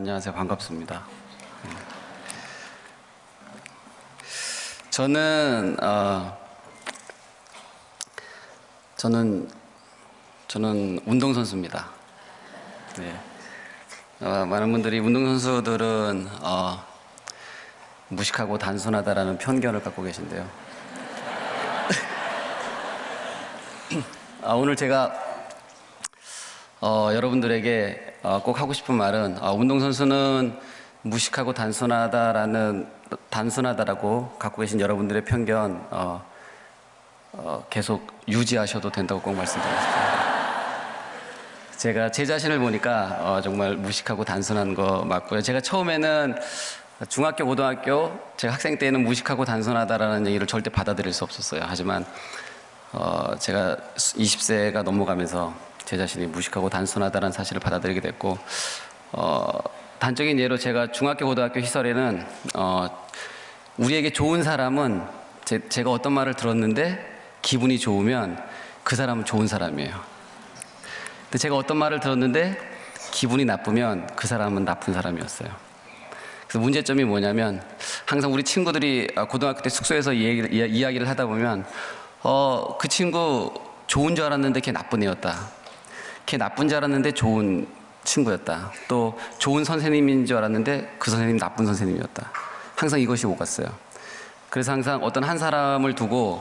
안녕하세요. 반갑습니다. 저는 어, 저는 저는 운동 선수입니다. 네. 어, 많은 분들이 운동 선수들은 어, 무식하고 단순하다라는 편견을 갖고 계신데요. 아, 오늘 제가 어, 여러분들에게 어, 꼭 하고 싶은 말은 어, 운동선수는 무식하고 단순하다라는 단순하다라고 갖고 계신 여러분들의 편견 어, 어, 계속 유지하셔도 된다고 꼭 말씀드리겠습니다. 제가 제 자신을 보니까 어, 정말 무식하고 단순한 거 맞고요. 제가 처음에는 중학교, 고등학교 제가 학생 때는 무식하고 단순하다라는 얘기를 절대 받아들일 수 없었어요. 하지만 어, 제가 20세가 넘어가면서 제 자신이 무식하고 단순하다는 사실을 받아들이게 됐고 어, 단적인 예로 제가 중학교 고등학교 시설에는 어, 우리에게 좋은 사람은 제, 제가 어떤 말을 들었는데 기분이 좋으면 그 사람은 좋은 사람이에요. 근데 제가 어떤 말을 들었는데 기분이 나쁘면 그 사람은 나쁜 사람이었어요. 그래서 문제점이 뭐냐면 항상 우리 친구들이 고등학교 때 숙소에서 이야기를, 이야기를 하다 보면 어, 그 친구 좋은 줄 알았는데 걔 나쁜 애였다. 걔 나쁜 줄 알았는데 좋은 친구였다. 또 좋은 선생님인 줄 알았는데 그 선생님 나쁜 선생님이었다. 항상 이것이 오갔어요. 그래서 항상 어떤 한 사람을 두고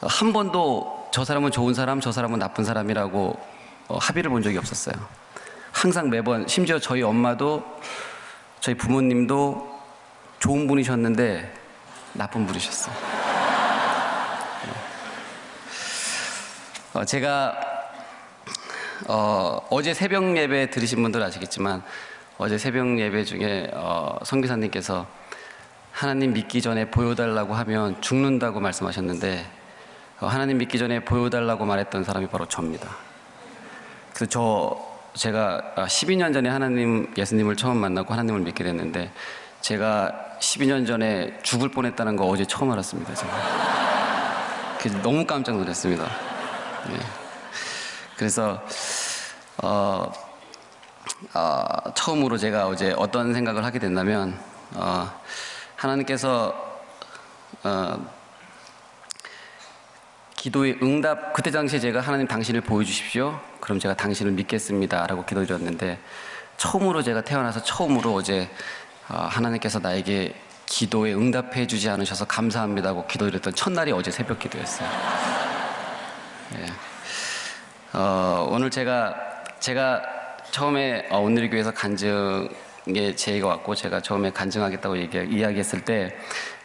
한 번도 저 사람은 좋은 사람, 저 사람은 나쁜 사람이라고 어, 합의를 본 적이 없었어요. 항상 매번, 심지어 저희 엄마도 저희 부모님도 좋은 분이셨는데 나쁜 분이셨어요. 어, 제가 어, 어제 새벽 예배 들으신 분들 아시겠지만 어제 새벽 예배 중에 어, 성기사님께서 하나님 믿기 전에 보여달라고 하면 죽는다고 말씀하셨는데 어, 하나님 믿기 전에 보여달라고 말했던 사람이 바로 저입니다. 그래서 저 제가 12년 전에 하나님 예수님을 처음 만나고 하나님을 믿게 됐는데 제가 12년 전에 죽을 뻔했다는 거 어제 처음 알았습니다. 제가. 너무 깜짝 놀랐습니다. 네. 그래서 어, 어, 처음으로 제가 어제 어떤 생각을 하게 됐냐면 어, 하나님께서 어, 기도의 응답 그때 당시에 제가 하나님 당신을 보여주십시오. 그럼 제가 당신을 믿겠습니다라고 기도드렸는데 처음으로 제가 태어나서 처음으로 어제 어, 하나님께서 나에게 기도에 응답해 주지 않으셔서 감사합니다고 기도드렸던 첫날이 어제 새벽 기도였어요. 예. 어, 오늘 제가 제가 처음에 어, 오늘교회에서 간증에 제의가 왔고 제가 처음에 간증하겠다고 얘기, 이야기했을 때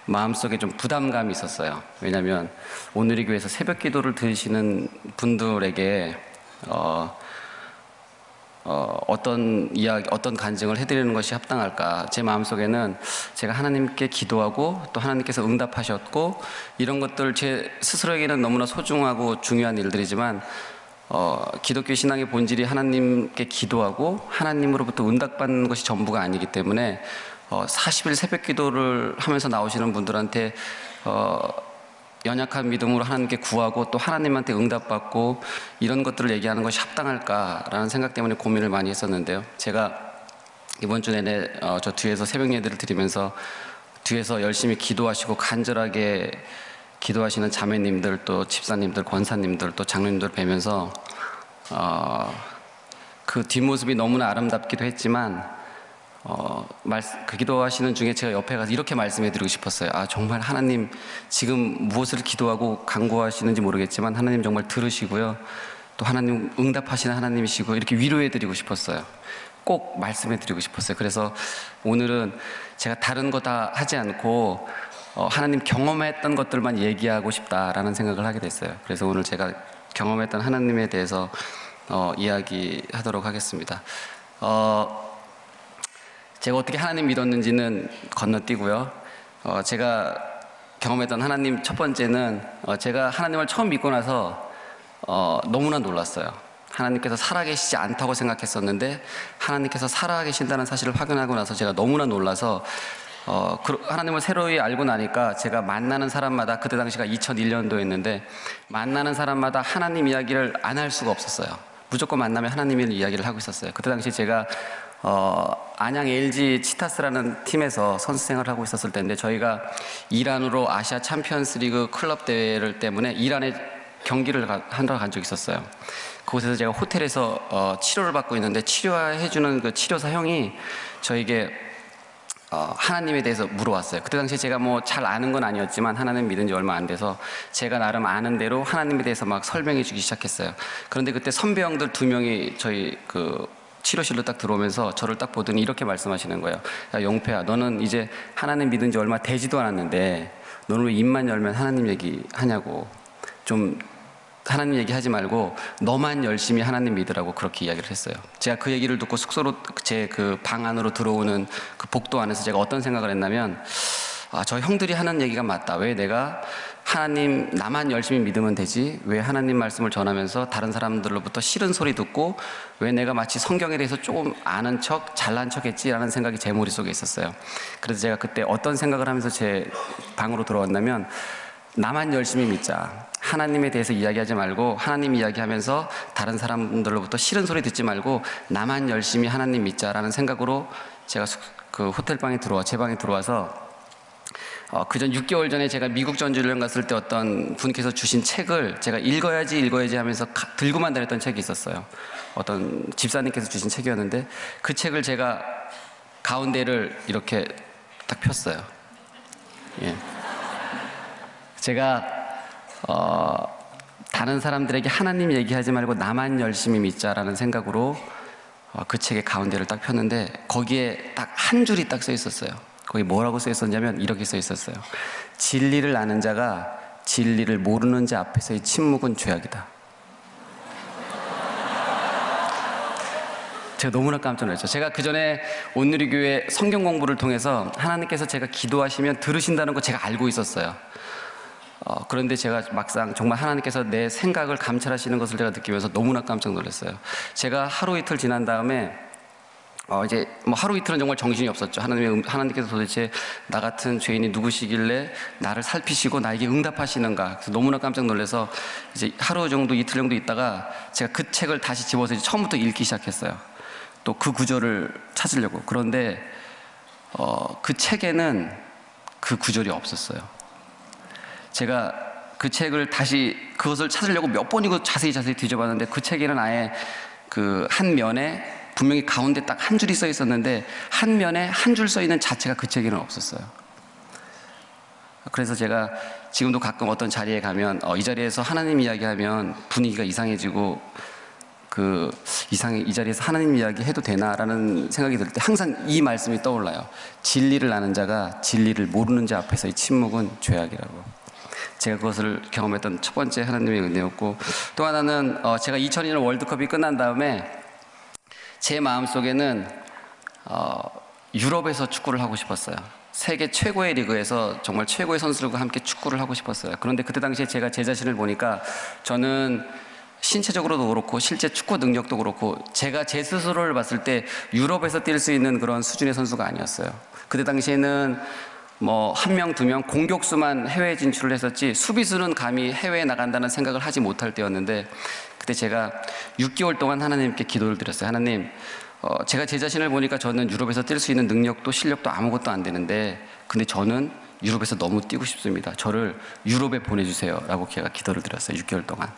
마음속에 좀 부담감이 있었어요. 왜냐하면 오늘의 교회에서 새벽 기도를 들으시는 분들에게 어, 어, 어떤 이야기, 어떤 간증을 해드리는 것이 합당할까? 제 마음속에는 제가 하나님께 기도하고 또 하나님께서 응답하셨고 이런 것들 제 스스로에게는 너무나 소중하고 중요한 일들이지만 어, 기독교 신앙의 본질이 하나님께 기도하고 하나님으로부터 응답받는 것이 전부가 아니기 때문에 어, 40일 새벽 기도를 하면서 나오시는 분들한테 어, 연약한 믿음으로 하나님께 구하고 또 하나님한테 응답받고 이런 것들을 얘기하는 것이 합당할까라는 생각 때문에 고민을 많이 했었는데요. 제가 이번 주 내내 어, 저 뒤에서 새벽 예배를 드리면서 뒤에서 열심히 기도하시고 간절하게 기도하시는 자매님들 또 집사님들 권사님들 또 장로님들 뵈면서 어, 그 뒷모습이 너무나 아름답기도 했지만 어, 말, 그 기도하시는 중에 제가 옆에 가서 이렇게 말씀해 드리고 싶었어요. 아, 정말 하나님 지금 무엇을 기도하고 간구하시는지 모르겠지만 하나님 정말 들으시고요. 또 하나님 응답하시는 하나님이시고 이렇게 위로해 드리고 싶었어요. 꼭 말씀해 드리고 싶었어요. 그래서 오늘은 제가 다른 거 다 하지 않고 어, 하나님 경험했던 것들만 얘기하고 싶다라는 생각을 하게 됐어요. 그래서 오늘 제가 경험했던 하나님에 대해서 어, 이야기하도록 하겠습니다. 어, 제가 어떻게 하나님 믿었는지는 건너뛰고요. 어, 제가 경험했던 하나님 첫 번째는 어, 제가 하나님을 처음 믿고 나서 어, 너무나 놀랐어요. 하나님께서 살아계시지 않다고 생각했었는데 하나님께서 살아계신다는 사실을 확인하고 나서 제가 너무나 놀라서 어, 하나님을 새로이 알고 나니까 제가 만나는 사람마다 그때 당시가 2001년도였는데 만나는 사람마다 하나님 이야기를 안 할 수가 없었어요. 무조건 만나면 하나님 의 이야기를 하고 있었어요. 그때 당시 제가 어, 안양 LG 치타스라는 팀에서 선수 생활을 하고 있었을 때인데 저희가 이란으로 아시아 챔피언스 리그 클럽 대회를 때문에 이란에 경기를 가, 하러 간 적이 있었어요. 그곳에서 제가 호텔에서 어, 치료를 받고 있는데 치료해주는 그 치료사 형이 저에게 어, 하나님에 대해서 물어왔어요. 그때 당시에 제가 뭐 잘 아는 건 아니었지만 하나님 믿은 지 얼마 안 돼서 제가 나름 아는 대로 하나님에 대해서 막 설명해 주기 시작했어요. 그런데 그때 선배형들 두 명이 저희 그 치료실로 딱 들어오면서 저를 딱 보더니 이렇게 말씀하시는 거예요. 야, 영패야, 너는 이제 하나님 믿은 지 얼마 되지도 않았는데 너는 왜 입만 열면 하나님 얘기 하냐고. 좀 하나님 얘기하지 말고 너만 열심히 하나님 믿으라고 그렇게 이야기를 했어요. 제가 그 얘기를 듣고 숙소로 제 그 방 안으로 들어오는 그 복도 안에서 제가 어떤 생각을 했냐면 아, 저 형들이 하는 얘기가 맞다. 왜 내가 하나님 나만 열심히 믿으면 되지? 왜 하나님 말씀을 전하면서 다른 사람들로부터 싫은 소리 듣고 왜 내가 마치 성경에 대해서 조금 아는 척, 잘난 척 했지라는 생각이 제 머릿속에 있었어요. 그래서 제가 그때 어떤 생각을 하면서 제 방으로 들어왔냐면 나만 열심히 믿자. 하나님에 대해서 이야기하지 말고 하나님 이야기하면서 다른 사람들로부터 싫은 소리 듣지 말고 나만 열심히 하나님 믿자라는 생각으로 제가 그 호텔 방에 들어와 제 방에 들어와서 어, 그전 6개월 전에 제가 미국 전주를 갔을 때 어떤 분께서 주신 책을 제가 읽어야지 읽어야지 하면서 가, 들고만 다녔던 책이 있었어요. 어떤 집사님께서 주신 책이었는데 그 책을 제가 가운데를 이렇게 딱 폈어요. 예. 제가 어, 다른 사람들에게 하나님 얘기하지 말고 나만 열심히 믿자라는 생각으로 어, 그 책의 가운데를 딱 폈는데 거기에 딱 한 줄이 딱 써 있었어요. 거기 뭐라고 써 있었냐면 이렇게 써 있었어요. 진리를 아는 자가 진리를 모르는 자 앞에서의 침묵은 죄악이다. 제가 너무나 깜짝 놀랐죠. 제가 그 전에 온누리교회 성경 공부를 통해서 하나님께서 제가 기도하시면 들으신다는 거 제가 알고 있었어요. 어, 그런데 제가 막상 정말 하나님께서 내 생각을 감찰하시는 것을 제가 느끼면서 너무나 깜짝 놀랐어요. 제가 하루 이틀 지난 다음에 어, 이제 뭐 하루 이틀은 정말 정신이 없었죠. 하나님 하나님께서 도대체 나 같은 죄인이 누구시길래 나를 살피시고 나에게 응답하시는가. 그래서 너무나 깜짝 놀라서 이제 하루 정도 이틀 정도 있다가 제가 그 책을 다시 집어서 처음부터 읽기 시작했어요. 또 그 구절을 찾으려고. 그런데 어, 그 책에는 그 구절이 없었어요. 제가 그 책을 다시 그것을 찾으려고 몇 번이고 자세히 자세히 뒤져봤는데 그 책에는 아예 그 한 면에 분명히 가운데 딱 한 줄이 써 있었는데 한 면에 한 줄 써 있는 자체가 그 책에는 없었어요. 그래서 제가 지금도 가끔 어떤 자리에 가면 어, 이 자리에서 하나님 이야기하면 분위기가 이상해지고 그 이상해 이 자리에서 하나님 이야기 해도 되나라는 생각이 들 때 항상 이 말씀이 떠올라요. 진리를 아는 자가 진리를 모르는 자 앞에서의 침묵은 죄악이라고. 제가 그것을 경험했던 첫 번째 하나님의 은혜였고 또 하나는 어, 제가 2002년 월드컵이 끝난 다음에 제 마음 속에는 어, 유럽에서 축구를 하고 싶었어요. 세계 최고의 리그에서 정말 최고의 선수들과 함께 축구를 하고 싶었어요. 그런데 그때 당시에 제가 제 자신을 보니까 저는 신체적으로도 그렇고 실제 축구 능력도 그렇고 제가 제 스스로를 봤을 때 유럽에서 뛸 수 있는 그런 수준의 선수가 아니었어요. 그때 당시에는 뭐 한 명, 두 명 공격수만 해외 진출을 했었지 수비수는 감히 해외에 나간다는 생각을 하지 못할 때였는데 그때 제가 6개월 동안 하나님께 기도를 드렸어요. 하나님, 어, 제가 제 자신을 보니까 저는 유럽에서 뛸 수 있는 능력도 실력도 아무것도 안 되는데 근데 저는 유럽에서 너무 뛰고 싶습니다. 저를 유럽에 보내주세요. 라고 제가 기도를 드렸어요. 6개월 동안.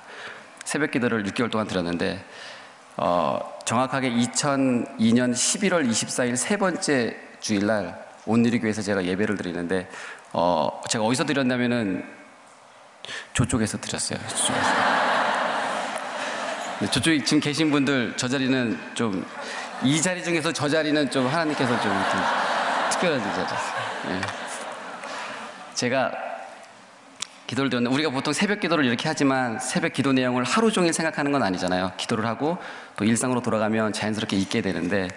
새벽 기도를 6개월 동안 드렸는데 어, 정확하게 2002년 11월 24일 세 번째 주일날 온누리교회에서 제가 예배를 드리는데 어, 제가 어디서 드렸냐면은 저쪽에서 드렸어요. 저쪽에서. 네, 저쪽에 지금 계신 분들 저 자리는 좀 이 자리 중에서 저 자리는 좀 하나님께서 좀, 좀 특별한 자리였어요. 네. 제가 기도를 드렸는데 우리가 보통 새벽 기도를 이렇게 하지만 새벽 기도 내용을 하루 종일 생각하는 건 아니잖아요. 기도를 하고 또 일상으로 돌아가면 자연스럽게 잊게 되는데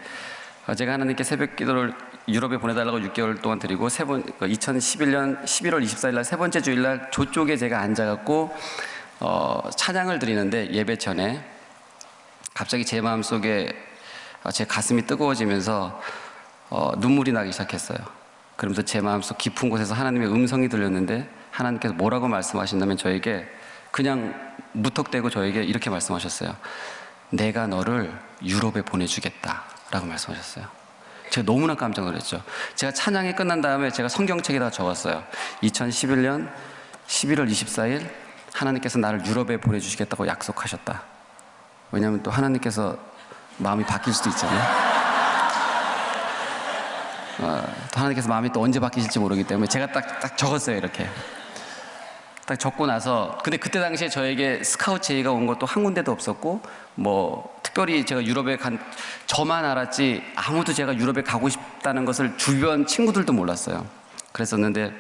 어, 제가 하나님께 새벽 기도를 유럽에 보내달라고 6개월 동안 드리고 세 번, 2011년 11월 24일 날 세 번째 주일 날 저쪽에 제가 앉아갖고 어, 찬양을 드리는데 예배 전에 갑자기 제 마음 속에 어, 제 가슴이 뜨거워지면서 어, 눈물이 나기 시작했어요. 그러면서 제 마음속 깊은 곳에서 하나님의 음성이 들렸는데 하나님께서 뭐라고 말씀하신다면 저에게 그냥 무턱대고 저에게 이렇게 말씀하셨어요. 내가 너를 유럽에 보내주겠다. 라고 말씀하셨어요. 제가 너무나 깜짝 놀랐죠. 제가 찬양이 끝난 다음에 제가 성경책에다 적었어요. 2011년 11월 24일 하나님께서 나를 유럽에 보내주시겠다고 약속하셨다. 왜냐하면 또 하나님께서 마음이 바뀔 수도 있잖아요. 어, 또 하나님께서 마음이 또 언제 바뀌실지 모르기 때문에 제가 딱, 딱 적었어요, 이렇게. 딱 적고 나서 근데 그때 당시에 저에게 스카우트 제의가 온 것도 한 군데도 없었고 뭐 특별히 제가 유럽에 간 저만 알았지 아무도 제가 유럽에 가고 싶다는 것을 주변 친구들도 몰랐어요. 그랬었는데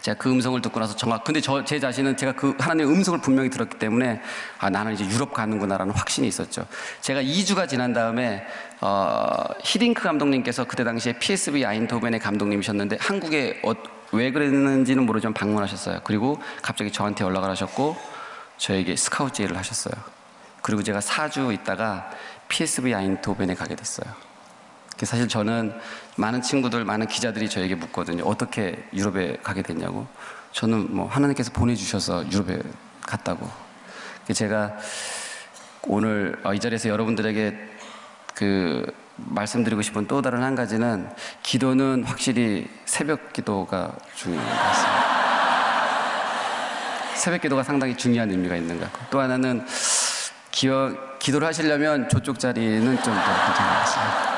제가 그 음성을 듣고 나서 정말 근데 저 제 자신은 제가 그 하나님의 음성을 분명히 들었기 때문에 아 나는 이제 유럽 가는구나라는 확신이 있었죠. 제가 2주가 지난 다음에 어, 히딩크 감독님께서 그때 당시에 PSV 아인토벤의 감독님이셨는데 한국에 어, 왜 그랬는지는 모르지만 방문하셨어요. 그리고 갑자기 저한테 연락을 하셨고 저에게 스카우트 제의를 하셨어요. 그리고 제가 4주 있다가 PSV 아인토벤에 가게 됐어요. 그 사실 저는 많은 친구들, 많은 기자들이 저에게 묻거든요. 어떻게 유럽에 가게 됐냐고. 저는 뭐 하나님께서 보내주셔서 유럽에 갔다고. 그 제가 오늘 어, 이 자리에서 여러분들에게 그 말씀드리고 싶은 또 다른 한 가지는 기도는 확실히 새벽 기도가 중요한 것 같습니다. 새벽 기도가 상당히 중요한 의미가 있는 것 같고 또 하나는 기어, 기도를 하시려면 저쪽 자리는 좀 더 괜찮은 것 같습니다.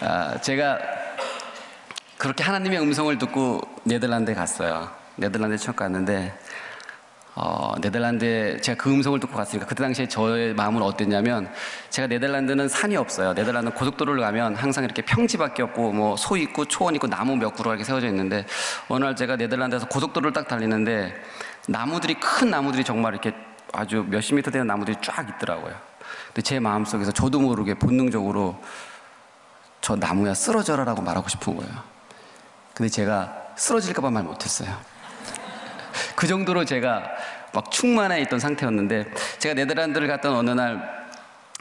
아, 제가 그렇게 하나님의 음성을 듣고 네덜란드에 갔어요. 네덜란드에 처음 갔는데 어, 네덜란드에 제가 그 음성을 듣고 갔으니까 그때 당시에 저의 마음은 어땠냐면 제가 네덜란드는 산이 없어요. 네덜란드 고속도로를 가면 항상 이렇게 평지밖에 없고 뭐 소 있고 초원 있고 나무 몇 그루 이렇게 세워져 있는데 어느 날 제가 네덜란드에서 고속도로를 딱 달리는데 나무들이 큰 나무들이 정말 이렇게 아주 몇십 미터 되는 나무들이 쫙 있더라고요. 근데 제 마음속에서 저도 모르게 본능적으로 저 나무야 쓰러져라라고 말하고 싶은 거예요. 근데 제가 쓰러질까봐 말 못했어요. 그 정도로 제가 막 충만해 있던 상태였는데 제가 네덜란드를 갔던 어느 날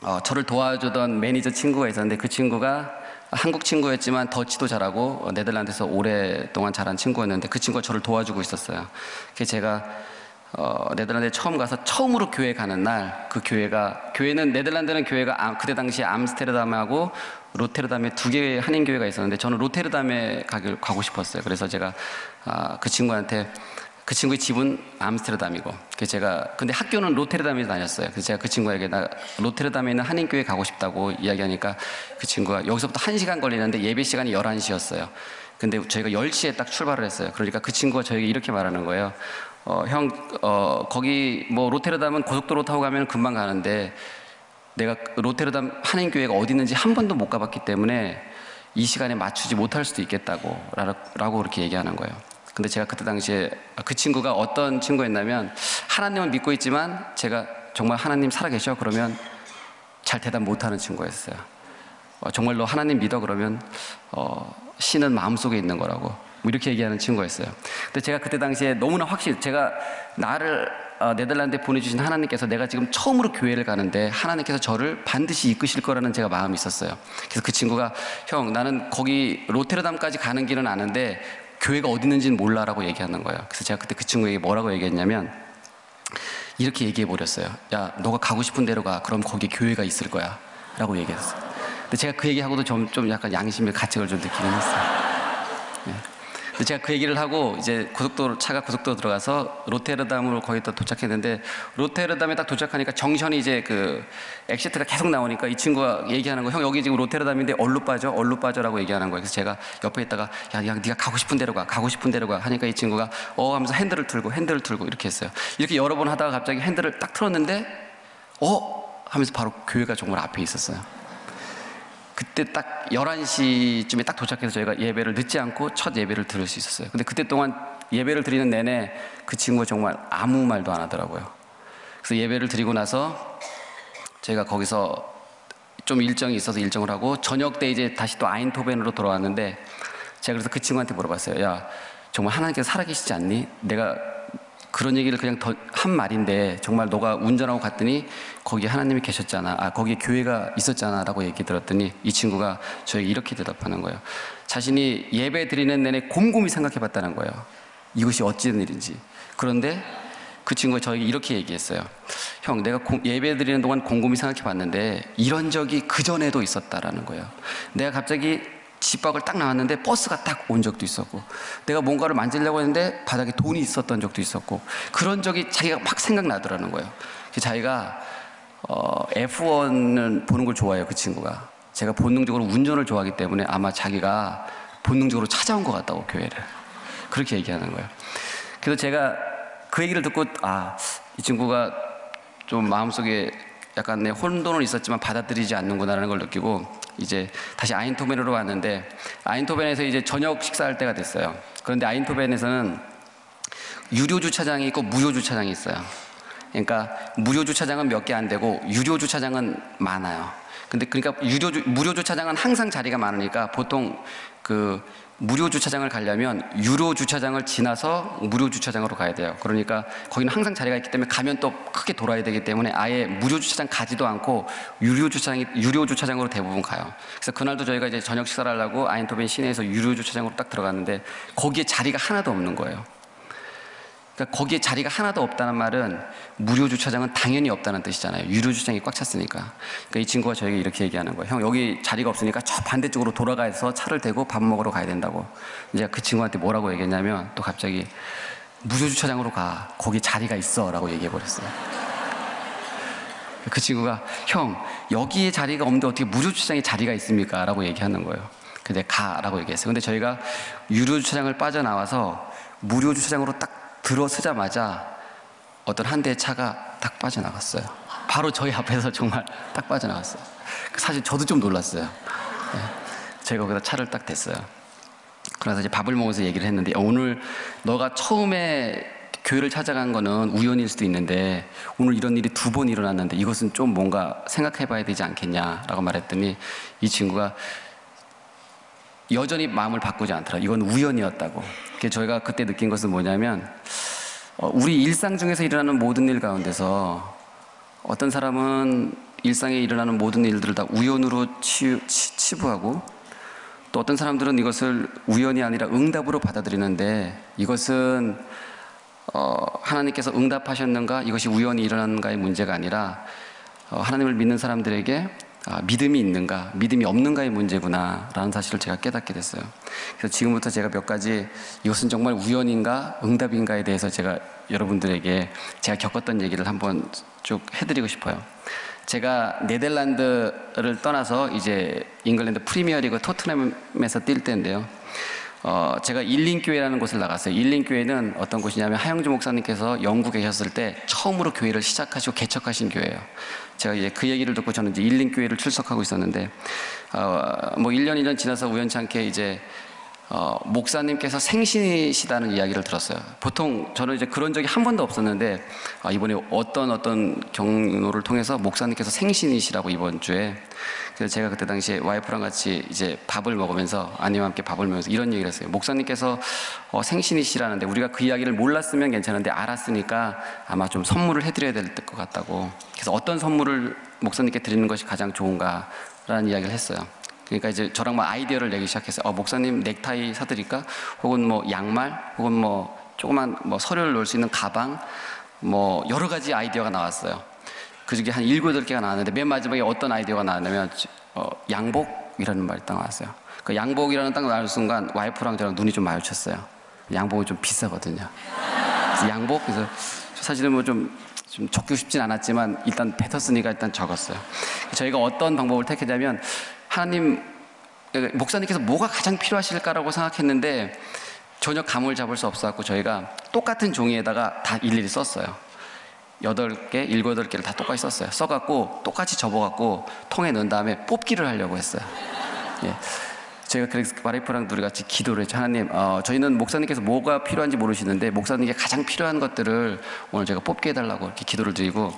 어, 저를 도와주던 매니저 친구가 있었는데 그 친구가 한국 친구였지만 더치도 잘하고 어, 네덜란드에서 오랫동안 자란 친구였는데 그 친구가 저를 도와주고 있었어요. 그래서 제가 어, 네덜란드에 처음 가서 처음으로 교회 가는 날 그 교회가 교회는 네덜란드는 교회가 아, 그때 당시 암스테르담하고 로테르담에 두 개의 한인 교회가 있었는데 저는 로테르담에 가길 가고 싶었어요. 그래서 제가 아, 그 친구한테 그 친구의 집은 암스테르담이고 그래서 제가 근데 학교는 로테르담에서 다녔어요. 그래서 제가 그 친구에게 나 로테르담에 있는 한인 교회 가고 싶다고 이야기하니까 그 친구가 여기서부터 1시간 걸리는데 예배 시간이 11시였어요. 근데 저희가 10시에 딱 출발을 했어요. 그러니까 그 친구가 저에게 이렇게 말하는 거예요. 어, 형, 어, 거기 뭐 로테르담은 고속도로 타고 가면 금방 가는데 내가 로테르담 한인교회가 어디 있는지 한 번도 못 가봤기 때문에 이 시간에 맞추지 못할 수도 있겠다고 라고 그렇게 얘기하는 거예요. 근데 제가 그때 당시에 그 친구가 어떤 친구였냐면 하나님을 믿고 있지만 제가 정말 하나님 살아계셔 그러면 잘 대답 못하는 친구였어요. 어, 정말로 하나님 믿어 그러면 어, 신은 마음속에 있는 거라고 뭐 이렇게 얘기하는 친구였어요. 근데 제가 그때 당시에 너무나 확실 제가 나를 어, 네덜란드에 보내주신 하나님께서 내가 지금 처음으로 교회를 가는데 하나님께서 저를 반드시 이끄실 거라는 제가 마음이 있었어요. 그래서 그 친구가 형 나는 거기 로테르담까지 가는 길은 아는데 교회가 어디 있는지는 몰라라고 얘기하는 거예요. 그래서 제가 그때 그 친구에게 뭐라고 얘기했냐면 이렇게 얘기해 버렸어요. 야 너가 가고 싶은 데로 가. 그럼 거기 교회가 있을 거야.라고 얘기했어요. 근데 제가 그 얘기하고도 좀, 좀 약간 양심의 가책을 좀 느끼긴 했어요. 네. 제가 그 얘기를 하고 이제 고속도로 차가 고속도로 들어가서 로테르담으로 거의 다 도착했는데 로테르담에 딱 도착하니까 junction이 이제 그 exit가 계속 나오니까 이 친구가 얘기하는 거 형 여기 지금 로테르담인데 얼로 빠져 얼로 빠져라고 얘기하는 거예요. 그래서 제가 옆에 있다가 야, 야 네가 가고 싶은 데로 가 가고 싶은 데로 가 하니까 이 친구가 어 하면서 핸들을 틀고 핸들을 틀고 이렇게 했어요. 이렇게 여러 번 하다가 갑자기 핸들을 딱 틀었는데 어 하면서 바로 교회가 정말 앞에 있었어요. 그때 딱 11시쯤에 딱 도착해서 저희가 예배를 늦지 않고 첫 예배를 들을 수 있었어요. 근데 그때 동안 예배를 드리는 내내 그 친구가 정말 아무 말도 안 하더라고요. 그래서 예배를 드리고 나서 제가 거기서 좀 일정이 있어서 일정을 하고 저녁 때 이제 다시 또 아인토벤으로 돌아왔는데 제가 그래서 그 친구한테 물어봤어요. 야, 정말 하나님께서 살아계시지 않니? 내가 그런 얘기를 그냥 더 한 말인데 정말 너가 운전하고 갔더니 거기 하나님이 계셨잖아. 아, 거기에 교회가 있었잖아. 라고 얘기 들었더니 이 친구가 저에게 이렇게 대답하는 거예요. 자신이 예배 드리는 내내 곰곰이 생각해 봤다는 거예요. 이것이 어찌된 일인지. 그런데 그 친구가 저에게 이렇게 얘기했어요. 형, 내가 공- 예배 드리는 동안 곰곰이 생각해 봤는데 이런 적이 그 전에도 있었다라는 거예요. 내가 갑자기 집 밖을 딱 나왔는데 버스가 딱 온 적도 있었고 내가 뭔가를 만지려고 했는데 바닥에 돈이 있었던 적도 있었고 그런 적이 자기가 막 생각나더라는 거예요. 그래서 자기가 어, F1을 보는 걸 좋아해요, 그 친구가. 제가 본능적으로 운전을 좋아하기 때문에 아마 자기가 본능적으로 찾아온 것 같다고, 교회를. 그렇게 얘기하는 거예요. 그래서 제가 그 얘기를 듣고, 아, 이 친구가 좀 마음속에 약간의 혼돈은 있었지만 받아들이지 않는구나라는 걸 느끼고, 이제 다시 아인토벤으로 왔는데, 아인토벤에서 이제 저녁 식사할 때가 됐어요. 그런데 아인토벤에서는 유료 주차장이 있고 무료 주차장이 있어요. 그러니까 무료 주차장은 몇 개 안 되고 유료 주차장은 많아요. 근데 그러니까 유료 주- 무료 주차장은 항상 자리가 많으니까 보통 그 무료 주차장을 가려면 유료 주차장을 지나서 무료 주차장으로 가야 돼요. 그러니까 거기는 항상 자리가 있기 때문에 가면 또 크게 돌아야 되기 때문에 아예 무료 주차장 가지도 않고 유료 주차장이 유료 주차장으로 대부분 가요. 그래서 그날도 저희가 이제 저녁 식사를 하려고 아인토벤 시내에서 유료 주차장으로 딱 들어갔는데 거기에 자리가 하나도 없는 거예요. 그러니까 거기에 자리가 하나도 없다는 말은 무료 주차장은 당연히 없다는 뜻이잖아요. 유료 주차장이 꽉 찼으니까. 그러니까 이 친구가 저에게 이렇게 얘기하는 거예요. 형 여기 자리가 없으니까 저 반대쪽으로 돌아가서 차를 대고 밥 먹으러 가야 된다고. 이제 그 친구한테 뭐라고 얘기했냐면 또 갑자기 무료 주차장으로 가. 거기 자리가 있어라고 얘기해 버렸어요. 그 친구가 형 여기에 자리가 없는데 어떻게 무료 주차장에 자리가 있습니까? 라고 얘기하는 거예요. 근데 가라고 얘기했어요. 근데 저희가 유료 주차장을 빠져나와서 무료 주차장으로 딱 들어서자마자 어떤 한 대의 차가 딱 빠져나갔어요. 바로 저희 앞에서 정말 딱 빠져나갔어요. 사실 저도 좀 놀랐어요. 네. 저희가 거기다 차를 딱 댔어요. 그래서 이제 밥을 먹으면서 얘기를 했는데 오늘 너가 처음에 교회를 찾아간 거는 우연일 수도 있는데 오늘 이런 일이 두 번 일어났는데 이것은 좀 뭔가 생각해 봐야 되지 않겠냐라고 말했더니 이 친구가 여전히 마음을 바꾸지 않더라. 이건 우연이었다고. 저희가 그때 느낀 것은 뭐냐면 어, 우리 일상 중에서 일어나는 모든 일 가운데서 어떤 사람은 일상에 일어나는 모든 일들을 다 우연으로 치, 치, 치 부하고 또 어떤 사람들은 이것을 우연이 아니라 응답으로 받아들이는데 이것은 어, 하나님께서 응답하셨는가 이것이 우연히 일어났는가의 문제가 아니라 어, 하나님을 믿는 사람들에게 아, 믿음이 있는가 믿음이 없는가의 문제구나라는 사실을 제가 깨닫게 됐어요. 그래서 지금부터 제가 몇 가지 이것은 정말 우연인가 응답인가에 대해서 제가 여러분들에게 제가 겪었던 얘기를 한번 쭉 해드리고 싶어요. 제가 네덜란드를 떠나서 이제 잉글랜드 프리미어리그 토트넘에서 뛸 때인데요. 어, 제가 일링교회라는 곳을 나갔어요. 일링교회는 어떤 곳이냐면 하영주 목사님께서 영국에 계셨을 때 처음으로 교회를 시작하시고 개척하신 교회예요. 제가 이제 그 얘기를 듣고 저는 이제 일링교회를 출석하고 있었는데, 어, 뭐 1년, 2년 지나서 우연찮게 이제 어, 목사님께서 생신이시다는 이야기를 들었어요. 보통 저는 이제 그런 적이 한 번도 없었는데 아, 이번에 어떤 어떤 경로를 통해서 목사님께서 생신이시라고 이번 주에 그래서 제가 그때 당시에 와이프랑 같이 이제 밥을 먹으면서 아내와 함께 밥을 먹으면서 이런 얘기를 했어요. 목사님께서 어, 생신이시라는데 우리가 그 이야기를 몰랐으면 괜찮은데 알았으니까 아마 좀 선물을 해드려야 될 것 같다고. 그래서 어떤 선물을 목사님께 드리는 것이 가장 좋은가라는 이야기를 했어요. 그러니까 이제 저랑 뭐 아이디어를 내기 시작했어요. 어, 목사님 넥타이 사드릴까? 혹은 뭐 양말? 혹은 뭐 조그만 뭐 서류를 넣을 수 있는 가방? 뭐 여러 가지 아이디어가 나왔어요. 그 중에 한 일곱 여덟 개가 나왔는데 맨 마지막에 어떤 아이디어가 나왔냐면 어, 양복이라는 말이 딱 나왔어요. 그 양복이라는 딱 나올 순간 와이프랑 저랑 눈이 좀 마주쳤어요. 양복이 좀 비싸거든요. 그래서 양복 그래서 사실은 뭐좀 좀 적고 싶진 않았지만 일단 뱉었으니까 일단 적었어요. 저희가 어떤 방법을 택했냐면 하나님 목사님께서 뭐가 가장 필요하실까라고 생각했는데 전혀 감을 잡을 수 없어갖고 저희가 똑같은 종이에다가 다 일일이 썼어요. 여덟 개, 일곱 여덟 개를 다 똑같이 썼어요. 써갖고 똑같이 접어갖고 통에 넣은 다음에 뽑기를 하려고 했어요. 예. 제가 그래서 와이프랑 둘이 같이 기도를 했죠. 하나님, 어, 저희는 목사님께서 뭐가 필요한지 모르시는데 목사님께 가장 필요한 것들을 오늘 제가 뽑게 해달라고 이렇게 기도를 드리고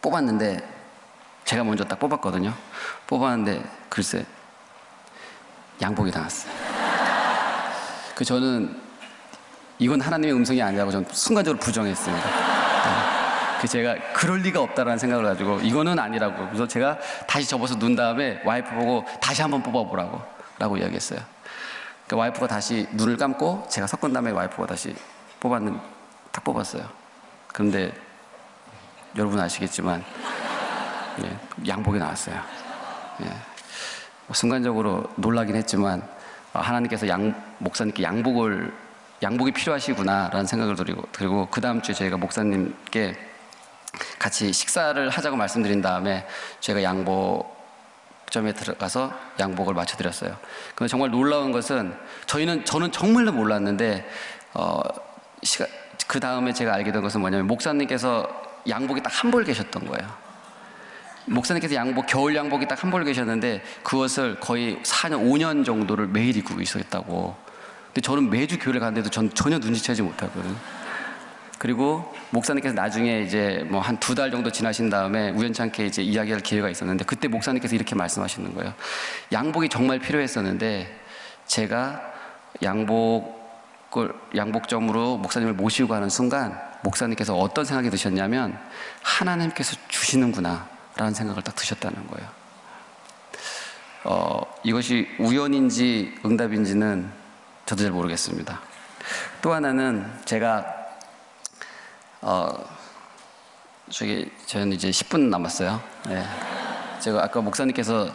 뽑았는데 제가 먼저 딱 뽑았거든요. 뽑았는데 글쎄 양복이 나왔어요. 그 저는 이건 하나님의 음성이 아니라고 저는 순간적으로 부정했습니다. 네. 그 제가 그럴 리가 없다라는 생각을 가지고 이거는 아니라고 그래서 제가 다시 접어서 눈 다음에 와이프 보고 다시 한번 뽑아보라고 라고 이야기했어요. 그 와이프가 다시 눈을 감고 제가 섞은 다음에 와이프가 다시 뽑았는 딱 뽑았어요. 그런데 여러분 아시겠지만 예, 양복이 나왔어요. 예. 뭐 순간적으로 놀라긴 했지만 아, 하나님께서 양, 목사님께 양복을 양복이 필요하시구나라는 생각을 드리고 그리고 그 다음 주에 저희가 목사님께 같이 식사를 하자고 말씀드린 다음에 제가 양복점에 들어가서 양복을 맞춰드렸어요. 근데 정말 놀라운 것은 저희는 저는 정말로 몰랐는데 어, 시간 그 다음에 제가 알게 된 것은 뭐냐면 목사님께서 양복이 딱 한 벌 계셨던 거예요. 목사님께서 양복 겨울 양복이 딱 한 벌 계셨는데 그것을 거의 4년 5년 정도를 매일 입고 있었다고. 근데 저는 매주 교회를 가는데도 전 전혀 눈치채지 못하거든. 그리고 목사님께서 나중에 이제 뭐 한 두 달 정도 지나신 다음에 우연찮게 이제 이야기할 기회가 있었는데 그때 목사님께서 이렇게 말씀하시는 거예요. 양복이 정말 필요했었는데 제가 양복을 양복점으로 목사님을 모시고 가는 순간 목사님께서 어떤 생각이 드셨냐면 하나님께서 주시는구나라는 생각을 딱 드셨다는 거예요. 어, 이것이 우연인지 응답인지는 저도 잘 모르겠습니다. 또 하나는 제가 어, 저기 저는 이제 10분 남았어요. 네. 제가 아까 목사님께서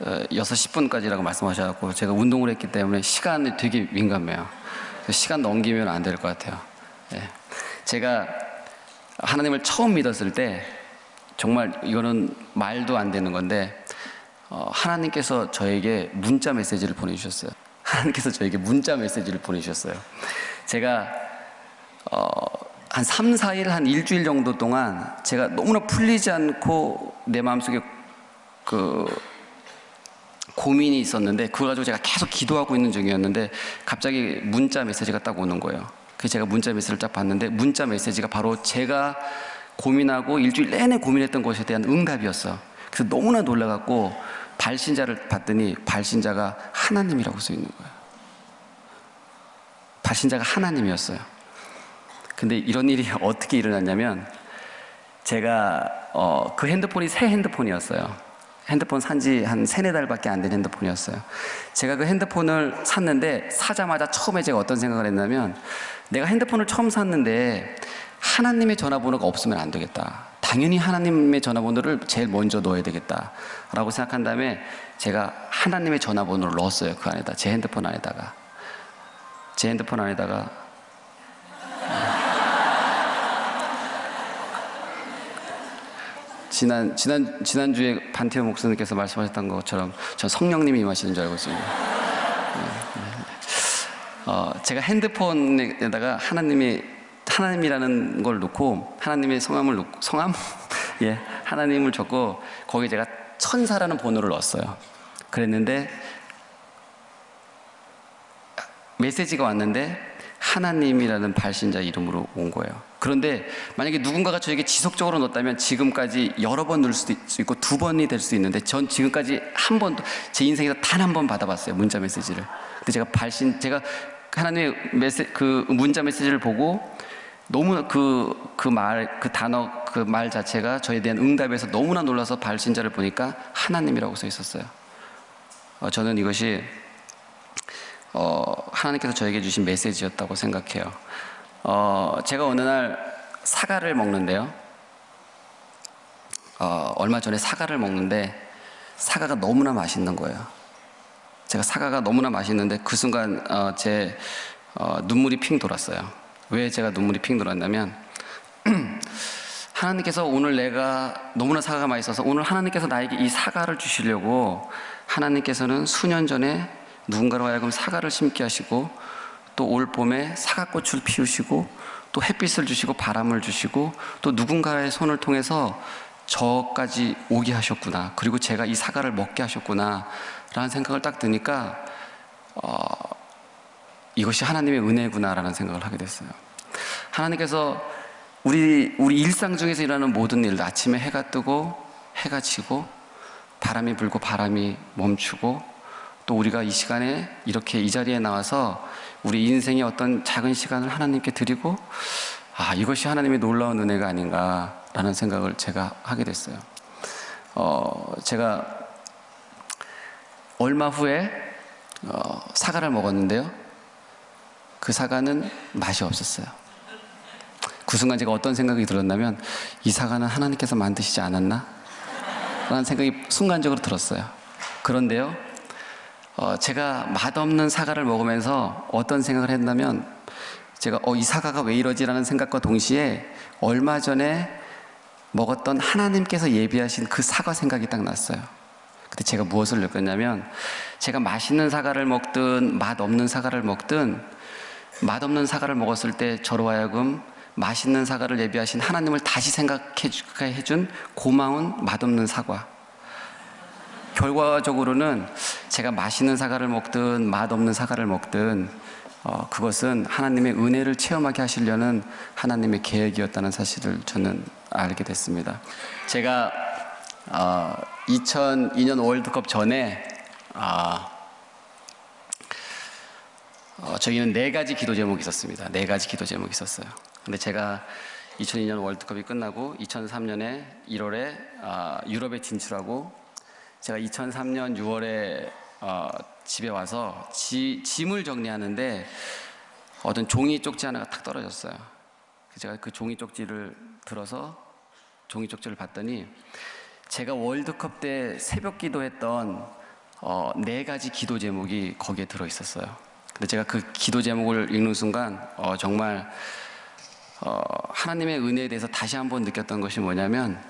어, 6시 10분까지라고 말씀하셔갖고 제가 운동을 했기 때문에 시간이 되게 민감해요. 시간 넘기면 안 될 것 같아요. 네. 제가 하나님을 처음 믿었을 때 정말 이거는 말도 안 되는 건데 어, 하나님께서 저에게 문자 메시지를 보내주셨어요. 하나님께서 저에게 문자 메시지를 보내주셨어요. 제가 어, 한 3, 4일, 한 일주일 정도 동안 제가 너무나 풀리지 않고 내 마음속에 그 고민이 있었는데 그거 가지고 제가 계속 기도하고 있는 중이었는데 갑자기 문자 메시지가 딱 오는 거예요. 그래서 제가 문자 메시지를 딱 봤는데 문자 메시지가 바로 제가 고민하고 일주일 내내 고민했던 것에 대한 응답이었어. 그래서 너무나 놀라갖고 발신자를 봤더니 발신자가 하나님이라고 써 있는 거예요. 발신자가 하나님이었어요. 근데 이런 일이 어떻게 일어났냐면 제가 어, 그 핸드폰이 새 핸드폰이었어요. 핸드폰 산지 한 세네 달밖에 안 된 핸드폰이었어요. 제가 그 핸드폰을 샀는데 사자마자 처음에 제가 어떤 생각을 했냐면 내가 핸드폰을 처음 샀는데 하나님의 전화번호가 없으면 안 되겠다. 당연히 하나님의 전화번호를 제일 먼저 넣어야 되겠다. 라고 생각한 다음에 제가 하나님의 전화번호를 넣었어요. 그 안에다. 제 핸드폰 안에다가. 제 핸드폰 안에다가 지난 지난 지난 주에 반태호 목사님께서 말씀하셨던 것처럼 전 성령님이 임하시는 줄 알고 있습니다. 네, 네. 어, 제가 핸드폰에다가 하나님이 하나님이라는 걸 놓고 하나님의 성함을 놓고 성함 예 하나님을 적고 거기 제가 천사라는 번호를 넣었어요. 그랬는데 메시지가 왔는데 하나님이라는 발신자 이름으로 온 거예요. 그런데 만약에 누군가가 저에게 지속적으로 넣었다면 지금까지 여러 번 넣을 수도 있고 두 번이 될 수도 있는데 전 지금까지 한 번도 제 인생에서 단 한 번 받아봤어요 문자 메시지를. 근데 제가 발신 제가 하나님의 메시 그 문자 메시지를 보고 너무 그 그 말 그 단어 그 말 자체가 저에 대한 응답에서 너무나 놀라서 발신자를 보니까 하나님이라고 써 있었어요. 어, 저는 이것이 어, 하나님께서 저에게 주신 메시지였다고 생각해요. 어, 제가 어느 날 사과를 먹는데요. 어, 얼마 전에 사과를 먹는데 사과가 너무나 맛있는 거예요. 제가 사과가 너무나 맛있는데 그 순간 어, 제 어, 눈물이 핑 돌았어요. 왜 제가 눈물이 핑 돌았냐면 하나님께서 오늘 내가 너무나 사과가 맛있어서 오늘 하나님께서 나에게 이 사과를 주시려고 하나님께서는 수년 전에 누군가로 하여금 사과를 심게 하시고 또 올 봄에 사과꽃을 피우시고 또 햇빛을 주시고 바람을 주시고 또 누군가의 손을 통해서 저까지 오게 하셨구나. 그리고 제가 이 사과를 먹게 하셨구나. 라는 생각을 딱 드니까, 어, 이것이 하나님의 은혜구나라는 생각을 하게 됐어요. 하나님께서 우리, 우리 일상 중에서 일어나는 모든 일, 아침에 해가 뜨고, 해가 지고, 바람이 불고, 바람이 멈추고, 또 우리가 이 시간에 이렇게 이 자리에 나와서 우리 인생의 어떤 작은 시간을 하나님께 드리고 아 이것이 하나님의 놀라운 은혜가 아닌가라는 생각을 제가 하게 됐어요. 어 제가 얼마 후에 어, 사과를 먹었는데요. 그 사과는 맛이 없었어요. 그 순간 제가 어떤 생각이 들었냐면 이 사과는 하나님께서 만드시지 않았나? 라는 생각이 순간적으로 들었어요. 그런데요, 어, 제가 맛없는 사과를 먹으면서 어떤 생각을 했냐면 제가 어, 이 사과가 왜 이러지라는 생각과 동시에 얼마 전에 먹었던 하나님께서 예비하신 그 사과 생각이 딱 났어요. 근데 제가 무엇을 느꼈냐면 제가 맛있는 사과를 먹든 맛없는 사과를 먹든 맛없는 사과를 먹었을 때 저로 하여금 맛있는 사과를 예비하신 하나님을 다시 생각해 해준 고마운 맛없는 사과. 결과적으로는 제가 맛있는 사과를 먹든 맛없는 사과를 먹든 어, 그것은 하나님의 은혜를 체험하게 하시려는 하나님의 계획이었다는 사실을 저는 알게 됐습니다. 제가 어, 2002년 월드컵 전에 아, 어, 저희는 네 가지 기도 제목이 있었습니다. 네 가지 기도 제목이 있었어요. 근데 제가 2002년 월드컵이 끝나고 2003년에 1월에 아, 유럽에 진출하고 제가 2003년 6월에 어, 집에 와서 지, 짐을 정리하는데 어떤 종이 쪽지 하나가 탁 떨어졌어요. 그래서 제가 그 종이 쪽지를 들어서 종이 쪽지를 봤더니 제가 월드컵 때 새벽 기도했던 어, 네 가지 기도 제목이 거기에 들어 있었어요. 근데 제가 그 기도 제목을 읽는 순간 어, 정말 어, 하나님의 은혜에 대해서 다시 한번 느꼈던 것이 뭐냐면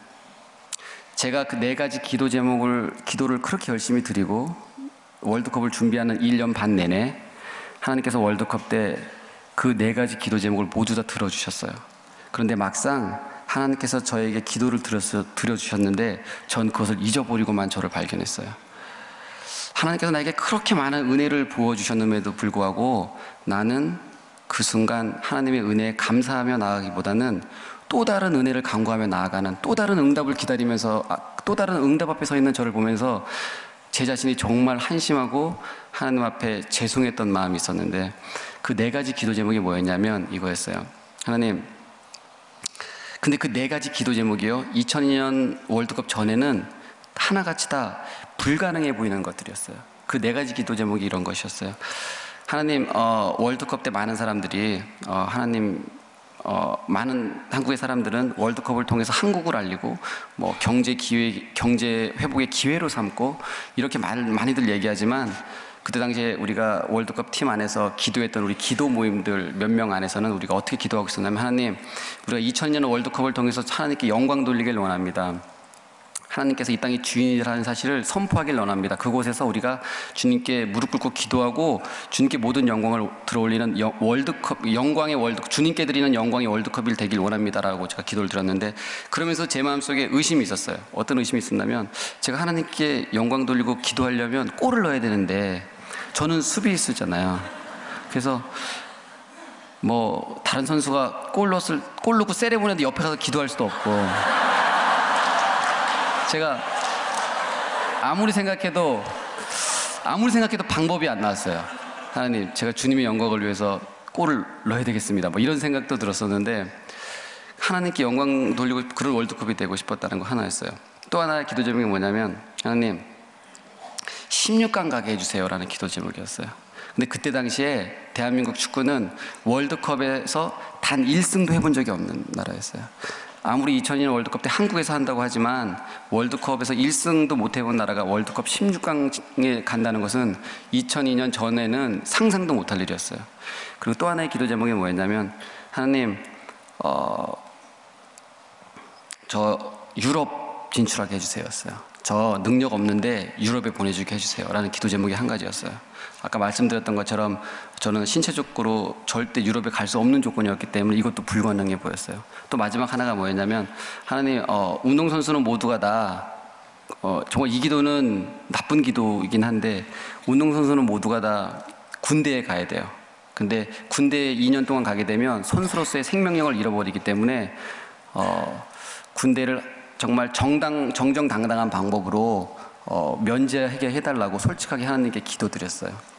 제가 그 네 가지 기도 제목을 기도를 그렇게 열심히 드리고 월드컵을 준비하는 1년 반 내내 하나님께서 월드컵 때 그 네 가지 기도 제목을 모두 다 들어주셨어요. 그런데 막상 하나님께서 저에게 기도를 드렸어, 드려주셨는데 전 그것을 잊어버리고만 저를 발견했어요. 하나님께서 나에게 그렇게 많은 은혜를 부어주셨음에도 불구하고 나는 그 순간 하나님의 은혜에 감사하며 나아가기보다는 또 다른 은혜를 간구하며 나아가는 또 다른 응답을 기다리면서 아, 또 다른 응답 앞에 서 있는 저를 보면서 제 자신이 정말 한심하고 하나님 앞에 죄송했던 마음이 있었는데 그 네 가지 기도 제목이 뭐였냐면 이거였어요. 하나님, 근데 그 네 가지 기도 제목이요. 2002년 월드컵 전에는 하나같이 다 불가능해 보이는 것들이었어요. 그 네 가지 기도 제목이 이런 것이었어요. 하나님, 어, 월드컵 때 많은 사람들이 어, 하나님 어, 많은 한국의 사람들은 월드컵을 통해서 한국을 알리고 뭐 경제 기회, 경제 회복의 기회로 삼고 이렇게 말, 많이들 얘기하지만 그때 당시에 우리가 월드컵 팀 안에서 기도했던 우리 기도 모임들 몇 명 안에서는 우리가 어떻게 기도하고 있었냐면 하나님 우리가 2000년 월드컵을 통해서 하나님께 영광 돌리길 원합니다. 하나님께서 이 땅의 주인이라는 사실을 선포하길 원합니다. 그곳에서 우리가 주님께 무릎 꿇고 기도하고 주님께 모든 영광을 들어올리는 영, 월드컵 영광의 월드 주님께 드리는 영광의 월드컵일 되길 원합니다라고 제가 기도를 드렸는데 그러면서 제 마음속에 의심이 있었어요. 어떤 의심이 있었냐면 제가 하나님께 영광 돌리고 기도하려면 골을 넣어야 되는데 저는 수비수잖아요. 그래서 뭐 다른 선수가 골 넣었을 골 넣고 세레모니한테 옆에 가서 기도할 수도 없고 제가 아무리 생각해도 아무리 생각해도 방법이 안 나왔어요. 하나님, 제가 주님의 영광을 위해서 골을 넣어야 되겠습니다. 뭐 이런 생각도 들었었는데 하나님께 영광 돌리고 그런 월드컵이 되고 싶었다는 거 하나였어요. 또 하나의 기도 제목이 뭐냐면 하나님 16강 가게 해주세요라는 기도 제목이었어요. 근데 그때 당시에 대한민국 축구는 월드컵에서 단 1승도 해본 적이 없는 나라였어요. 아무리 2002년 월드컵 때 한국에서 한다고 하지만 월드컵에서 1승도 못 해본 나라가 월드컵 16강에 간다는 것은 2002년 전에는 상상도 못할 일이었어요. 그리고 또 하나의 기도 제목이 뭐였냐면 하나님 어, 저 유럽 진출하게 해주세요였어요. 저 능력 없는데 유럽에 보내주게 해주세요라는 기도 제목이 한 가지였어요. 아까 말씀드렸던 것처럼 저는 신체적으로 절대 유럽에 갈 수 없는 조건이었기 때문에 이것도 불가능해 보였어요. 또 마지막 하나가 뭐였냐면 하나님 어, 운동 선수는 모두가 다 어, 정말 이 기도는 나쁜 기도이긴 한데 운동 선수는 모두가 다 군대에 가야 돼요. 근데 군대에 2년 동안 가게 되면 선수로서의 생명력을 잃어버리기 때문에 어, 군대를 정말 정당 정정당당한 방법으로 어, 면제하게 해달라고 솔직하게 하나님께 기도드렸어요.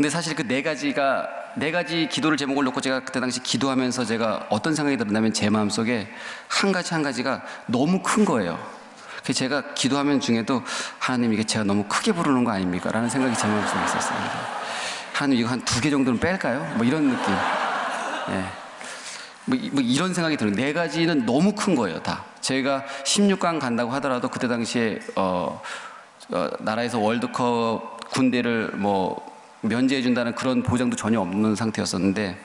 근데 사실 그 네 가지가 네 가지 기도를 제목을 놓고 제가 그때 당시 기도하면서 제가 어떤 생각이 들었냐면 제 마음속에 한 가지 한 가지가 너무 큰 거예요. 그 제가 기도하면 중에도 하나님 이게 제가 너무 크게 부르는 거 아닙니까? 라는 생각이 제 마음속에 있었습니다. 하나님 이거 한 두 개 정도는 뺄까요? 뭐 이런 느낌. 예. 뭐, 이- 뭐 이런 생각이 들어요. 네 가지는 너무 큰 거예요, 다. 제가 16강 간다고 하더라도 그때 당시에 어, 어, 나라에서 월드컵 군대를 뭐 면제해 준다는 그런 보장도 전혀 없는 상태였었는데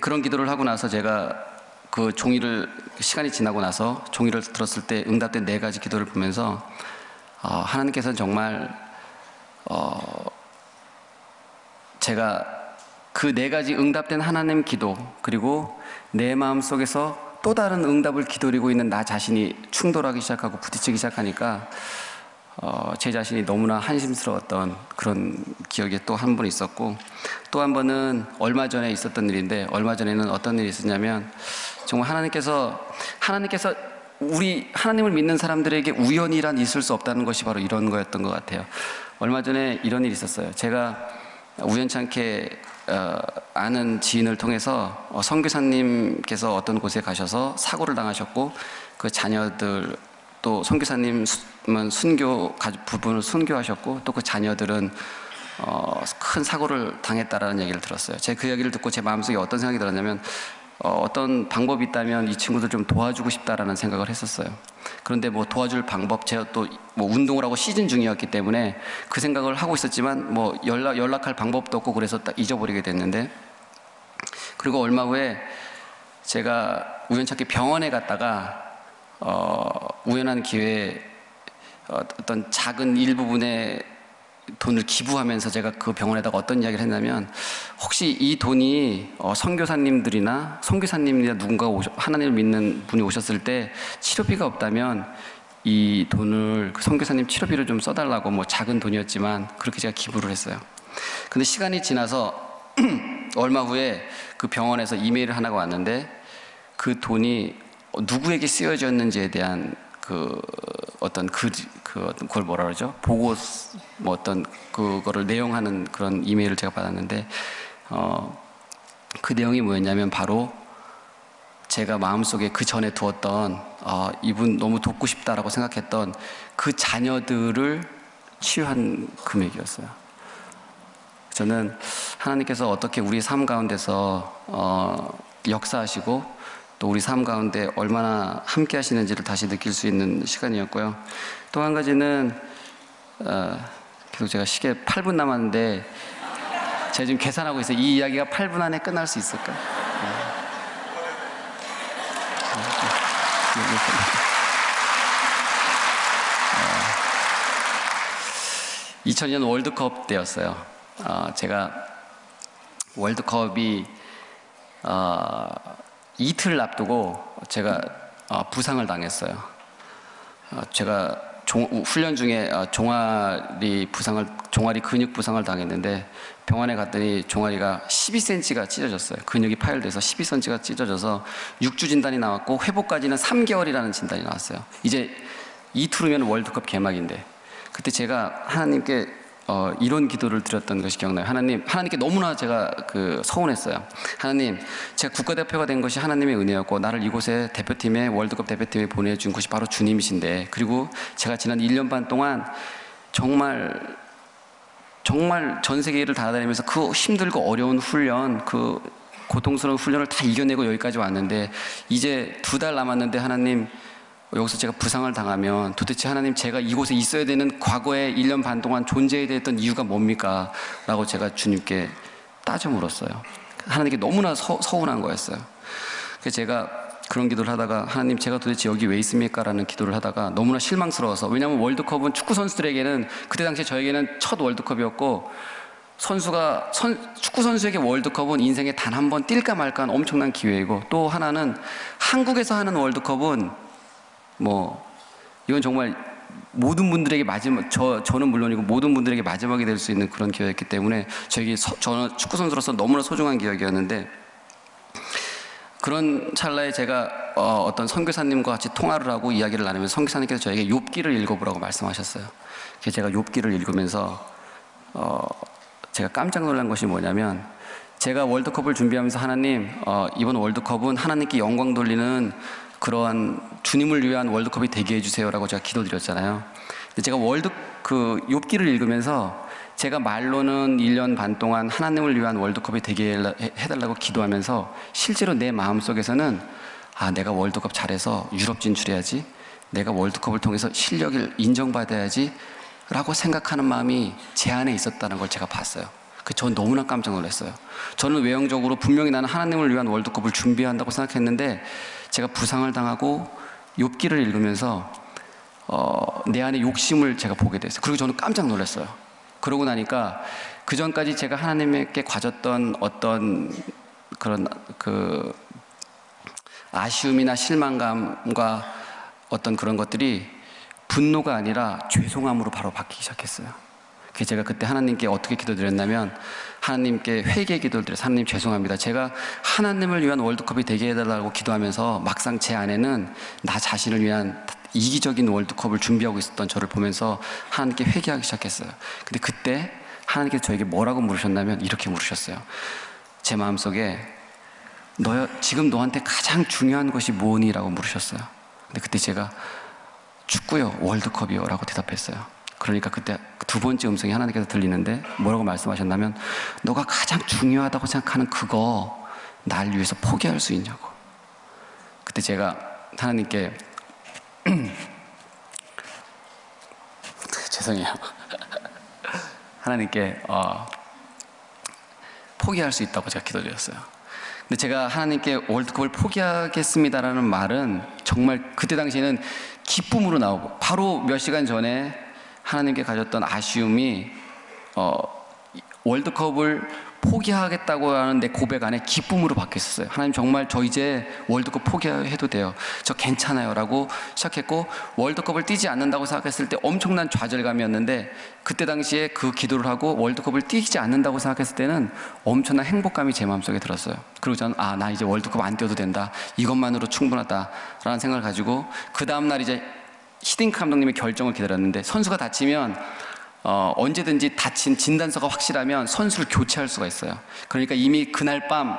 그런 기도를 하고 나서 제가 그 종이를 시간이 지나고 나서 종이를 들었을 때 응답된 네 가지 기도를 보면서 어, 하나님께서는 정말 어, 제가 그 네 가지 응답된 하나님 기도 그리고 내 마음 속에서 또 다른 응답을 기다리고 있는 나 자신이 충돌하기 시작하고 부딪히기 시작하니까 어, 제 자신이 너무나 한심스러웠던 그런 기억이 또 한 번 있었고 또 한 번은 얼마 전에 있었던 일인데 얼마 전에는 어떤 일이 있었냐면 정말 하나님께서 하나님께서 우리 하나님을 믿는 사람들에게 우연이란 있을 수 없다는 것이 바로 이런 거였던 것 같아요. 얼마 전에 이런 일이 있었어요. 제가 우연찮게 어, 아는 지인을 통해서 어, 선교사님께서 어떤 곳에 가셔서 사고를 당하셨고 그 자녀들 또 선교사님은 순교 가- 부분을 순교하셨고 또 그 자녀들은 어, 큰 사고를 당했다라는 얘기를 들었어요. 제가 그 얘기를 듣고 제 마음속에 어떤 생각이 들었냐면 어, 어떤 방법이 있다면 이 친구들 좀 도와주고 싶다라는 생각을 했었어요. 그런데 뭐 도와줄 방법 제가 또 뭐 운동을 하고 시즌 중이었기 때문에 그 생각을 하고 있었지만 뭐 연락 연락할 방법도 없고 그래서 딱 잊어버리게 됐는데 그리고 얼마 후에 제가 우연찮게 병원에 갔다가 어, 우연한 기회에 어, 어떤 작은 일부분의 돈을 기부하면서 제가 그 병원에다가 어떤 이야기를 했냐면 혹시 이 돈이 어, 선교사님들이나 선교사님이나 누군가 오셔, 하나님을 믿는 분이 오셨을 때 치료비가 없다면 이 돈을 그 선교사님 치료비를 좀 써달라고 뭐 작은 돈이었지만 그렇게 제가 기부를 했어요. 근데 시간이 지나서 얼마 후에 그 병원에서 이메일을 하나가 왔는데 그 돈이 누구에게 쓰여졌는지에 대한 그 어떤 그, 그 어떤 그걸 뭐라 그러죠? 보고 뭐 어떤 그거를 내용하는 그런 이메일을 제가 받았는데 어, 그 내용이 뭐였냐면 바로 제가 마음속에 그 전에 두었던 아, 이분 너무 돕고 싶다라고 생각했던 그 자녀들을 치유한 금액이었어요. 저는 하나님께서 어떻게 우리 삶 가운데서 어, 역사하시고 또 우리 삶 가운데 얼마나 함께 하시는지를 다시 느낄 수 있는 시간이었고요. 또 한 가지는 어, 계속 제가 시계 8분 남았는데 제가 지금 계산하고 있어요. 이 이야기가 8분 안에 끝날 수 있을까? 네. 2000년 월드컵 때였어요. 어, 제가 월드컵이 어, 이틀 앞두고 제가 어, 부상을 당했어요. 어, 제가 종- 훈련 중에 어, 종아리 부상을 종아리 근육 부상을 당했는데 병원에 갔더니 종아리가 12cm가 찢어졌어요. 근육이 파열돼서 12cm가 찢어져서 6주 진단이 나왔고 회복까지는 3개월이라는 진단이 나왔어요. 이제 이틀 후면 월드컵 개막인데 그때 제가 하나님께 어, 이런 기도를 드렸던 것이 기억나요. 하나님, 하나님께 너무나 제가 그 서운했어요. 하나님, 제가 국가대표가 된 것이 하나님의 은혜였고, 나를 이곳에 대표팀에, 월드컵 대표팀에 보내준 것이 바로 주님이신데, 그리고 제가 지난 1년 반 동안 정말, 정말 전 세계를 다다니면서 그 힘들고 어려운 훈련, 그 고통스러운 훈련을 다 이겨내고 여기까지 왔는데, 이제 두 달 남았는데 하나님, 여기서 제가 부상을 당하면 도대체 하나님 제가 이곳에 있어야 되는 과거에 1년 반 동안 존재해야 됐던 이유가 뭡니까? 라고 제가 주님께 따져 물었어요. 하나님께 너무나 서, 서운한 거였어요. 그래서 제가 그런 기도를 하다가 하나님 제가 도대체 여기 왜 있습니까? 라는 기도를 하다가 너무나 실망스러워서 왜냐하면 월드컵은 축구 선수들에게는 그때 당시에 저에게는 첫 월드컵이었고 선수가 선, 축구 선수에게 월드컵은 인생에 단 한 번 뛸까 말까 한 엄청난 기회이고 또 하나는 한국에서 하는 월드컵은 뭐 이건 정말 모든 분들에게 마지막 저 저는 물론이고 모든 분들에게 마지막이 될 수 있는 그런 기회였기 때문에 저에게 서, 저는 축구 선수로서 너무나 소중한 기억이었는데 그런 찰나에 제가 어, 어떤 선교사님과 같이 통화를 하고 이야기를 나누면서 선교사님께서 저에게 욥기를 읽어보라고 말씀하셨어요. 그래서 제가 욥기를 읽으면서 어, 제가 깜짝 놀란 것이 뭐냐면 제가 월드컵을 준비하면서 하나님 어, 이번 월드컵은 하나님께 영광 돌리는 그러한 주님을 위한 월드컵이 되게 해주세요라고 제가 기도드렸잖아요. 제가 월드 그 욥기를 읽으면서 제가 말로는 1년 반 동안 하나님을 위한 월드컵이 되게 해- 해달라고 기도하면서 실제로 내 마음 속에서는 아, 내가 월드컵 잘해서 유럽 진출해야지. 내가 월드컵을 통해서 실력을 인정받아야지. 라고 생각하는 마음이 제 안에 있었다는 걸 제가 봤어요. 그전 너무나 깜짝 놀랐어요. 저는 외형적으로 분명히 나는 하나님을 위한 월드컵을 준비한다고 생각했는데 제가 부상을 당하고 욥기를 읽으면서 어, 내 안에 욕심을 제가 보게 됐어요. 그리고 저는 깜짝 놀랐어요. 그러고 나니까 그 전까지 제가 하나님께 가졌던 어떤 그런 그 아쉬움이나 실망감과 어떤 그런 것들이 분노가 아니라 죄송함으로 바로 바뀌기 시작했어요. 그래서 제가 그때 하나님께 어떻게 기도드렸냐면 하나님께 회개 기도를 드려서 하나님 죄송합니다. 제가 하나님을 위한 월드컵이 되게 해달라고 기도하면서 막상 제 안에는 나 자신을 위한 이기적인 월드컵을 준비하고 있었던 저를 보면서 하나님께 회개하기 시작했어요. 근데 그때 하나님께서 저에게 뭐라고 물으셨냐면 이렇게 물으셨어요. 제 마음속에 너 지금 너한테 가장 중요한 것이 뭐니라고 물으셨어요. 근데 그때 제가 축구요 월드컵이요라고 대답했어요. 그러니까 그때 두 번째 음성이 하나님께서 들리는데 뭐라고 말씀하셨냐면 너가 가장 중요하다고 생각하는 그거 날 위해서 포기할 수 있냐고. 그때 제가 하나님께 죄송해요. 하나님께 어, 포기할 수 있다고 제가 기도드렸어요. 근데 제가 하나님께 월드컵을 포기하겠습니다라는 말은 정말 그때 당시에는 기쁨으로 나오고 바로 몇 시간 전에 하나님께 가졌던 아쉬움이 어, 월드컵을 포기하겠다고 하는 내 고백 안에 기쁨으로 바뀌었어요. 하나님 정말 저 이제 월드컵 포기해도 돼요. 저 괜찮아요라고 시작했고 월드컵을 뛰지 않는다고 생각했을 때 엄청난 좌절감이었는데 그때 당시에 그 기도를 하고 월드컵을 뛰지 않는다고 생각했을 때는 엄청난 행복감이 제 마음속에 들었어요. 그리고 저는 아 나 이제 월드컵 안 뛰어도 된다. 이것만으로 충분하다라는 생각을 가지고 그 다음 날 이제 히딩크 감독님의 결정을 기다렸는데 선수가 다치면 어, 언제든지 다친 진단서가 확실하면 선수를 교체할 수가 있어요. 그러니까 이미 그날 밤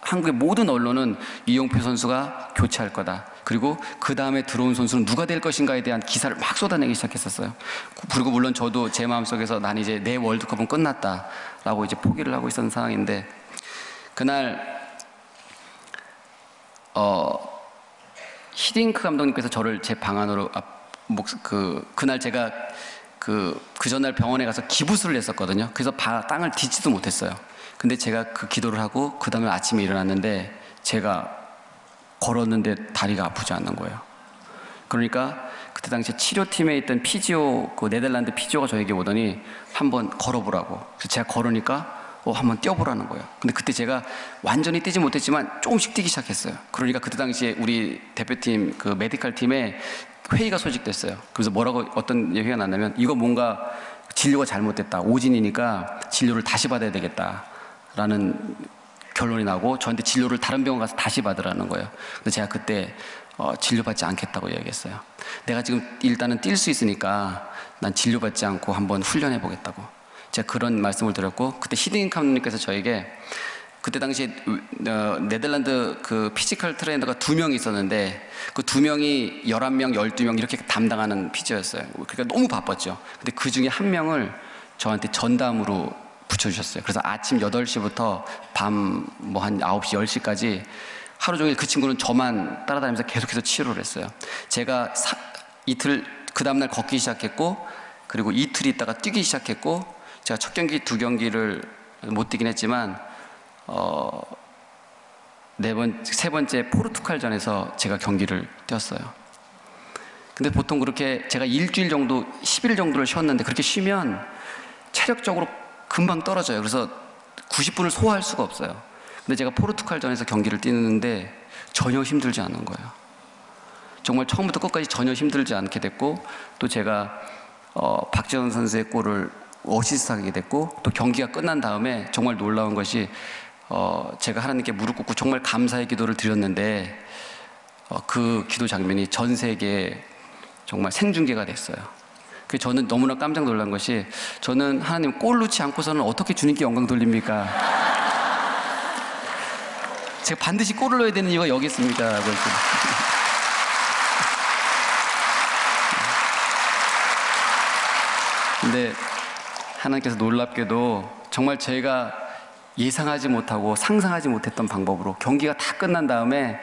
한국의 모든 언론은 이용표 선수가 교체할 거다. 그리고 그 다음에 들어온 선수는 누가 될 것인가에 대한 기사를 막 쏟아내기 시작했었어요. 그리고 물론 저도 제 마음속에서 난 이제 내 월드컵은 끝났다라고 이제 포기를 하고 있었던 상황인데 그날 어 히딩크 감독님께서 저를 제 방 안으로 앞, 목, 그 그날 제가 그, 그 전날 병원에 가서 기부술을 했었거든요. 그래서 바, 땅을 딛지도 못했어요. 근데 제가 그 기도를 하고 그 다음에 아침에 일어났는데 제가 걸었는데 다리가 아프지 않는 거예요. 그러니까 그때 당시에 치료팀에 있던 physio, 그 네덜란드 physio가 저에게 오더니 한번 걸어보라고. 그래서 제가 걸으니까 어, 한번 뛰어보라는 거예요. 근데 그때 제가 완전히 뛰지 못했지만 조금씩 뛰기 시작했어요. 그러니까 그때 당시에 우리 대표팀 그 medical 팀에 회의가 소집됐어요. 그래서 뭐라고 어떤 얘기가 났냐면 이거 뭔가 진료가 잘못됐다. 오진이니까 진료를 다시 받아야 되겠다 라는 결론이 나고 저한테 진료를 다른 병원 가서 다시 받으라는 거예요. 근데 제가 그때 어, 진료받지 않겠다고 얘기했어요. 내가 지금 일단은 뛸 수 있으니까 난 진료받지 않고 한번 훈련해 보겠다고. 제가 그런 말씀을 드렸고 그때 히딩크 감독님께서 저에게 그때 당시에 어, 네덜란드 그 physical trainer가 두명 있었는데 그 두 명이 11명, 12명 이렇게 담당하는 physio였어요. 그러니까 너무 바빴죠. 근데 그 중에 한 명을 저한테 전담으로 붙여주셨어요. 그래서 아침 8시부터 밤 뭐한 9시, 10시까지 하루 종일 그 친구는 저만 따라다니면서 계속해서 치료를 했어요. 제가 사, 이틀, 그 다음날 걷기 시작했고 그리고 이틀 있다가 뛰기 시작했고 제가 첫 경기, 두 경기를 못 뛰긴 했지만 어, 네 번, 세 번째 포르투갈전에서 제가 경기를 뛰었어요. 근데 보통 그렇게 제가 일주일 정도, 10일 정도를 쉬었는데 그렇게 쉬면 체력적으로 금방 떨어져요. 그래서 90분을 소화할 수가 없어요. 근데 제가 포르투갈전에서 경기를 뛰는데 전혀 힘들지 않은 거예요. 정말 처음부터 끝까지 전혀 힘들지 않게 됐고 또 제가 어, 박지원 선수의 골을 어시스트하게 됐고 또 경기가 끝난 다음에 정말 놀라운 것이 어, 제가 하나님께 무릎 꿇고 정말 감사의 기도를 드렸는데 어, 그 기도 장면이 전 세계에 정말 생중계가 됐어요. 그 저는 너무나 깜짝 놀란 것이 저는 하나님 골 넣지 않고서는 어떻게 주님께 영광 돌립니까? 제가 반드시 골을 넣어야 되는 이유가 여기 했어요. 근데 하나님께서 놀랍게도 정말 저희가 예상하지 못하고 상상하지 못했던 방법으로 경기가 다 끝난 다음에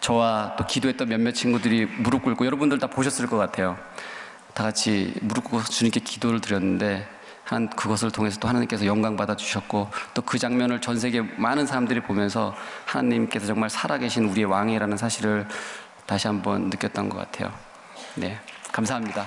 저와 또 기도했던 몇몇 친구들이 무릎 꿇고 여러분들 다 보셨을 것 같아요. 다 같이 무릎 꿇고 주님께 기도를 드렸는데 한 그것을 통해서 또 하나님께서 영광 받아 주셨고 또 그 장면을 전 세계 많은 사람들이 보면서 하나님께서 정말 살아계신 우리의 왕이라는 사실을 다시 한번 느꼈던 것 같아요. 네, 감사합니다.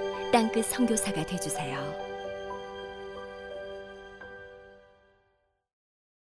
땅끝 선교사가 되주세요.